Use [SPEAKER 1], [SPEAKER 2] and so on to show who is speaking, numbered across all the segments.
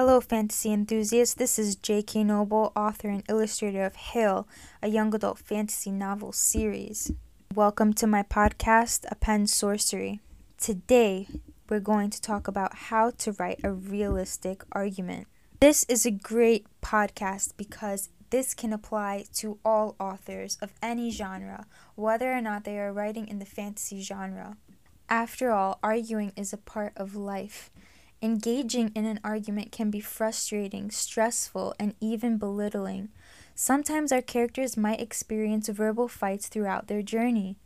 [SPEAKER 1] Hello, fantasy enthusiasts. This is J.K. Noble, author and illustrator of Hail, a young adult fantasy novel series. Welcome to my podcast, A Pen Sorcery. Today, we're going to talk about how to write a realistic argument. This is a great podcast because this can apply to all authors of any genre, whether or not they are writing in the fantasy genre. After all, arguing is a part of life. Engaging in an argument can be frustrating, stressful, and even belittling. Sometimes our characters might experience verbal fights throughout their journey.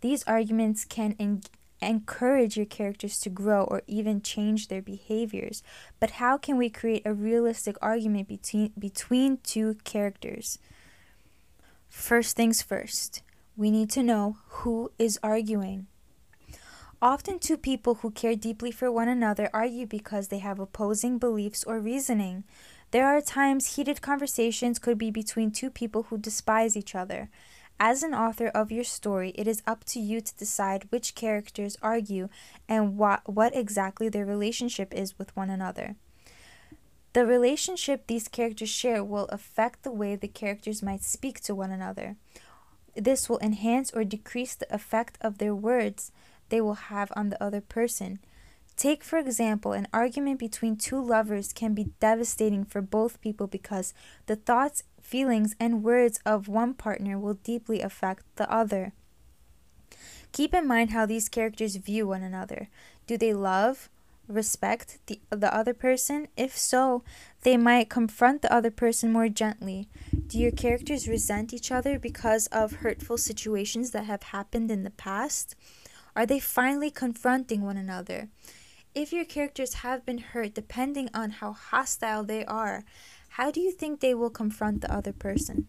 [SPEAKER 1] These arguments can en- encourage your characters to grow or even change their behaviors. But how can we create a realistic argument between, between two characters? First things first, we need to know who is arguing. Often, two people who care deeply for one another argue because they have opposing beliefs or reasoning. There are times heated conversations could be between two people who despise each other. As an author of your story, it is up to you to decide which characters argue and what, what exactly their relationship is with one another. The relationship these characters share will affect the way the characters might speak to one another. This will enhance or decrease the effect of their words they will have on the other person. Take, for example, an argument between two lovers can be devastating for both people because the thoughts, feelings, and words of one partner will deeply affect the other. Keep in mind how these characters view one another. Do they love, respect the, the other person? If so, they might confront the other person more gently. Do your characters resent each other because of hurtful situations that have happened in the past? Are they finally confronting one another? If your characters have been hurt, depending on how hostile they are, how do you think they will confront the other person?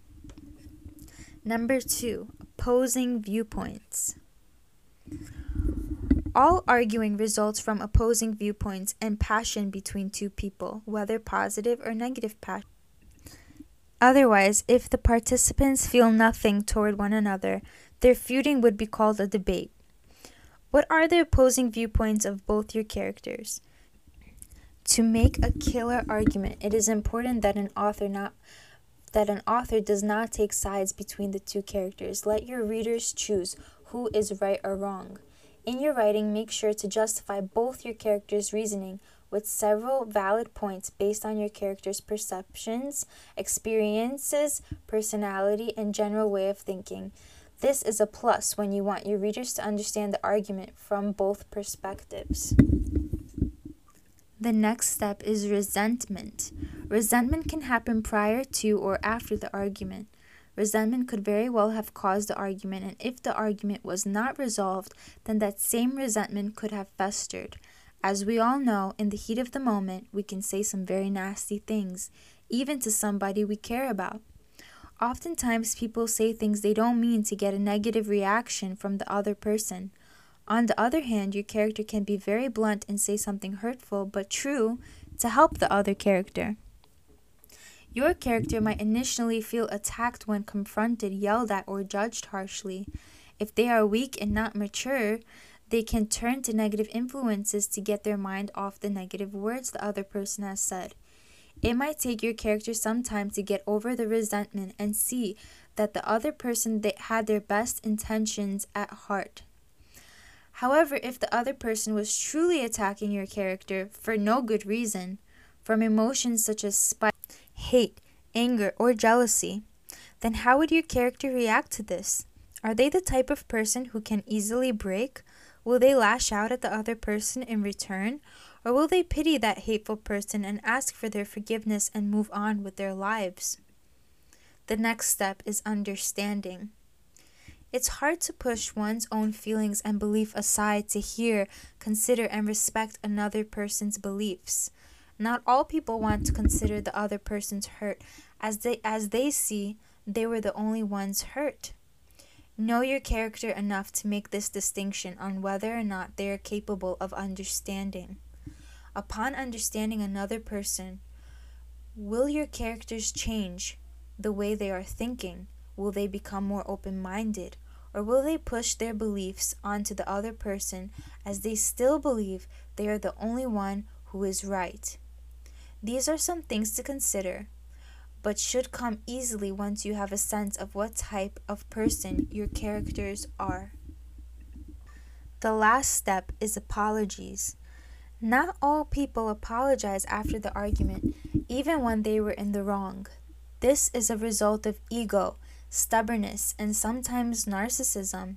[SPEAKER 1] Number two, opposing viewpoints. All arguing results from opposing viewpoints and passion between two people, whether positive or negative passion. Otherwise, if the participants feel nothing toward one another, their feuding would be called a debate. What are the opposing viewpoints of both your characters? To make a killer argument, it is important that an author not that an author does not take sides between the two characters. Let your readers choose who is right or wrong. In your writing, make sure to justify both your characters' reasoning with several valid points based on your character's perceptions, experiences, personality, and general way of thinking. This is a plus when you want your readers to understand the argument from both perspectives. The next step is resentment. Resentment can happen prior to or after the argument. Resentment could very well have caused the argument, and if the argument was not resolved, then that same resentment could have festered. As we all know, in the heat of the moment, we can say some very nasty things, even to somebody we care about. Oftentimes, people say things they don't mean to get a negative reaction from the other person. On the other hand, your character can be very blunt and say something hurtful but true to help the other character. Your character might initially feel attacked when confronted, yelled at, or judged harshly. If they are weak and not mature, they can turn to negative influences to get their mind off the negative words the other person has said. It might take your character some time to get over the resentment and see that the other person they had their best intentions at heart. However, if the other person was truly attacking your character for no good reason, from emotions such as spite, hate, anger, or jealousy, then how would your character react to this? Are they the type of person who can easily break? Will they lash out at the other person in return? Or will they pity that hateful person and ask for their forgiveness and move on with their lives? The next step is understanding. It's hard to push one's own feelings and belief aside to hear, consider, and respect another person's beliefs. Not all people want to consider the other person's hurt as they as they see they were the only ones hurt. Know your character enough to make this distinction on whether or not they are capable of understanding. Upon understanding another person, will your characters change the way they are thinking? Will they become more open minded? Or will they push their beliefs onto the other person as they still believe they are the only one who is right? These are some things to consider, but should come easily once you have a sense of what type of person your characters are. The last step is apologies. Not all people apologize after the argument, even when they were in the wrong. This is a result of ego, stubbornness, and sometimes narcissism.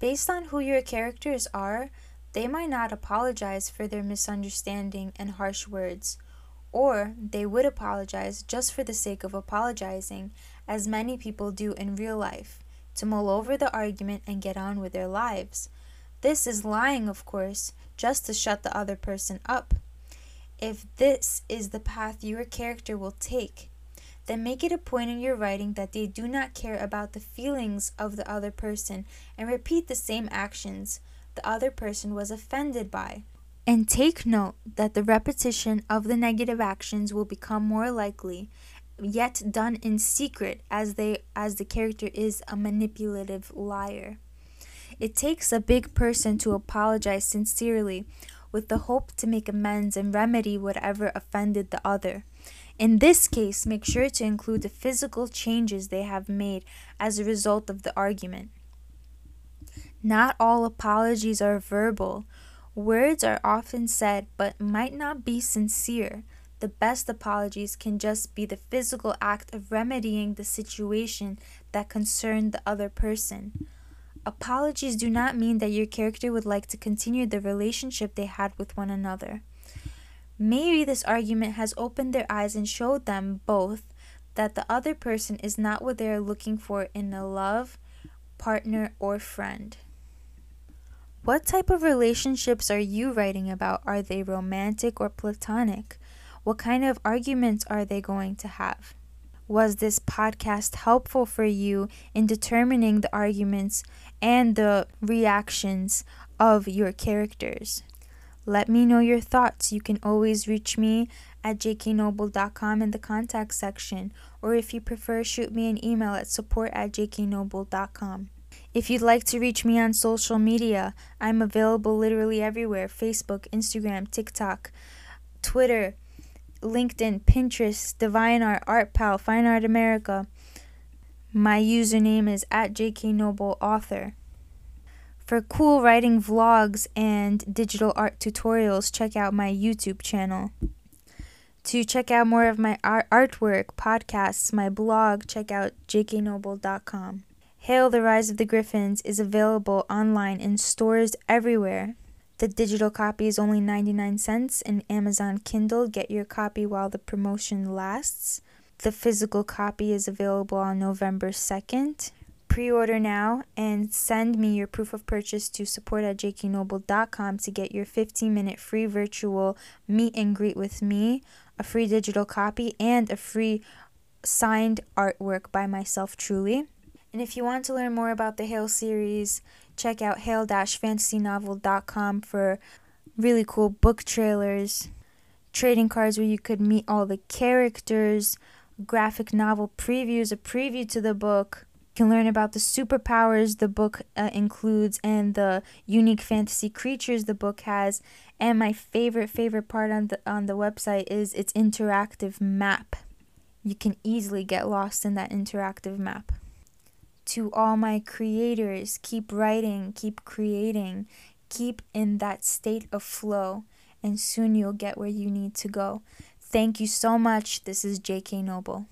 [SPEAKER 1] Based on who your characters are, they might not apologize for their misunderstanding and harsh words, or they would apologize just for the sake of apologizing, as many people do in real life, to mull over the argument and get on with their lives. This is lying, of course, just to shut the other person up. If this is the path your character will take, then make it a point in your writing that they do not care about the feelings of the other person and repeat the same actions the other person was offended by. And take note that the repetition of the negative actions will become more likely, yet done in secret as they as the character is a manipulative liar. It takes a big person to apologize sincerely with the hope to make amends and remedy whatever offended the other. In this case, make sure to include the physical changes they have made as a result of the argument. Not all apologies are verbal. Words are often said but might not be sincere. The best apologies can just be the physical act of remedying the situation that concerned the other person. Apologies do not mean that your character would like to continue the relationship they had with one another. Maybe this argument has opened their eyes and showed them both that the other person is not what they are looking for in a love, partner, or friend. What type of relationships are you writing about? Are they romantic or platonic? What kind of arguments are they going to have? Was this podcast helpful for you in determining the arguments and the reactions of your characters? Let me know your thoughts. You can always reach me at jknoble.com in the contact section, or if you prefer, shoot me an email at support at jknoble.com. If you'd like to reach me on social media, I'm available literally everywhere Facebook, Instagram, TikTok, Twitter, LinkedIn, Pinterest, DeviantArt, Art Pal, Fine Art America. My username is at jknobleauthor. For cool writing vlogs and digital art tutorials, check out my YouTube channel. To check out more of my art- artwork, podcasts, my blog, check out jknoble.com. Hail the Rise of the Griffins is available online in stores everywhere. The digital copy is only 99 cents in Amazon Kindle. Get your copy while the promotion lasts. The physical copy is available on November 2nd. Pre order now and send me your proof of purchase to support at jknoble.com to get your 15 minute free virtual meet and greet with me, a free digital copy, and a free signed artwork by myself truly. And if you want to learn more about the Hail series, check out hail-fantasynovel.com for really cool book trailers, trading cards where you could meet all the characters, graphic novel previews, a preview to the book. You can learn about the superpowers the book uh, includes and the unique fantasy creatures the book has. And my favorite favorite part on the on the website is its interactive map. You can easily get lost in that interactive map to all my creators keep writing, keep creating, keep in that state of flow, and soon you'll get where you need to go. Thank you so much. This is JK Noble.